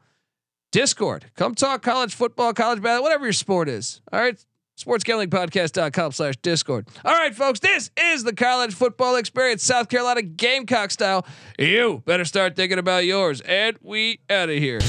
Discord. Come talk college football, college basketball, whatever your sport is. All right. SportsGamblingPodcast.com slash Discord. All right, folks, this is the college football experience, South Carolina Gamecock style. You better start thinking about yours. And we out of here.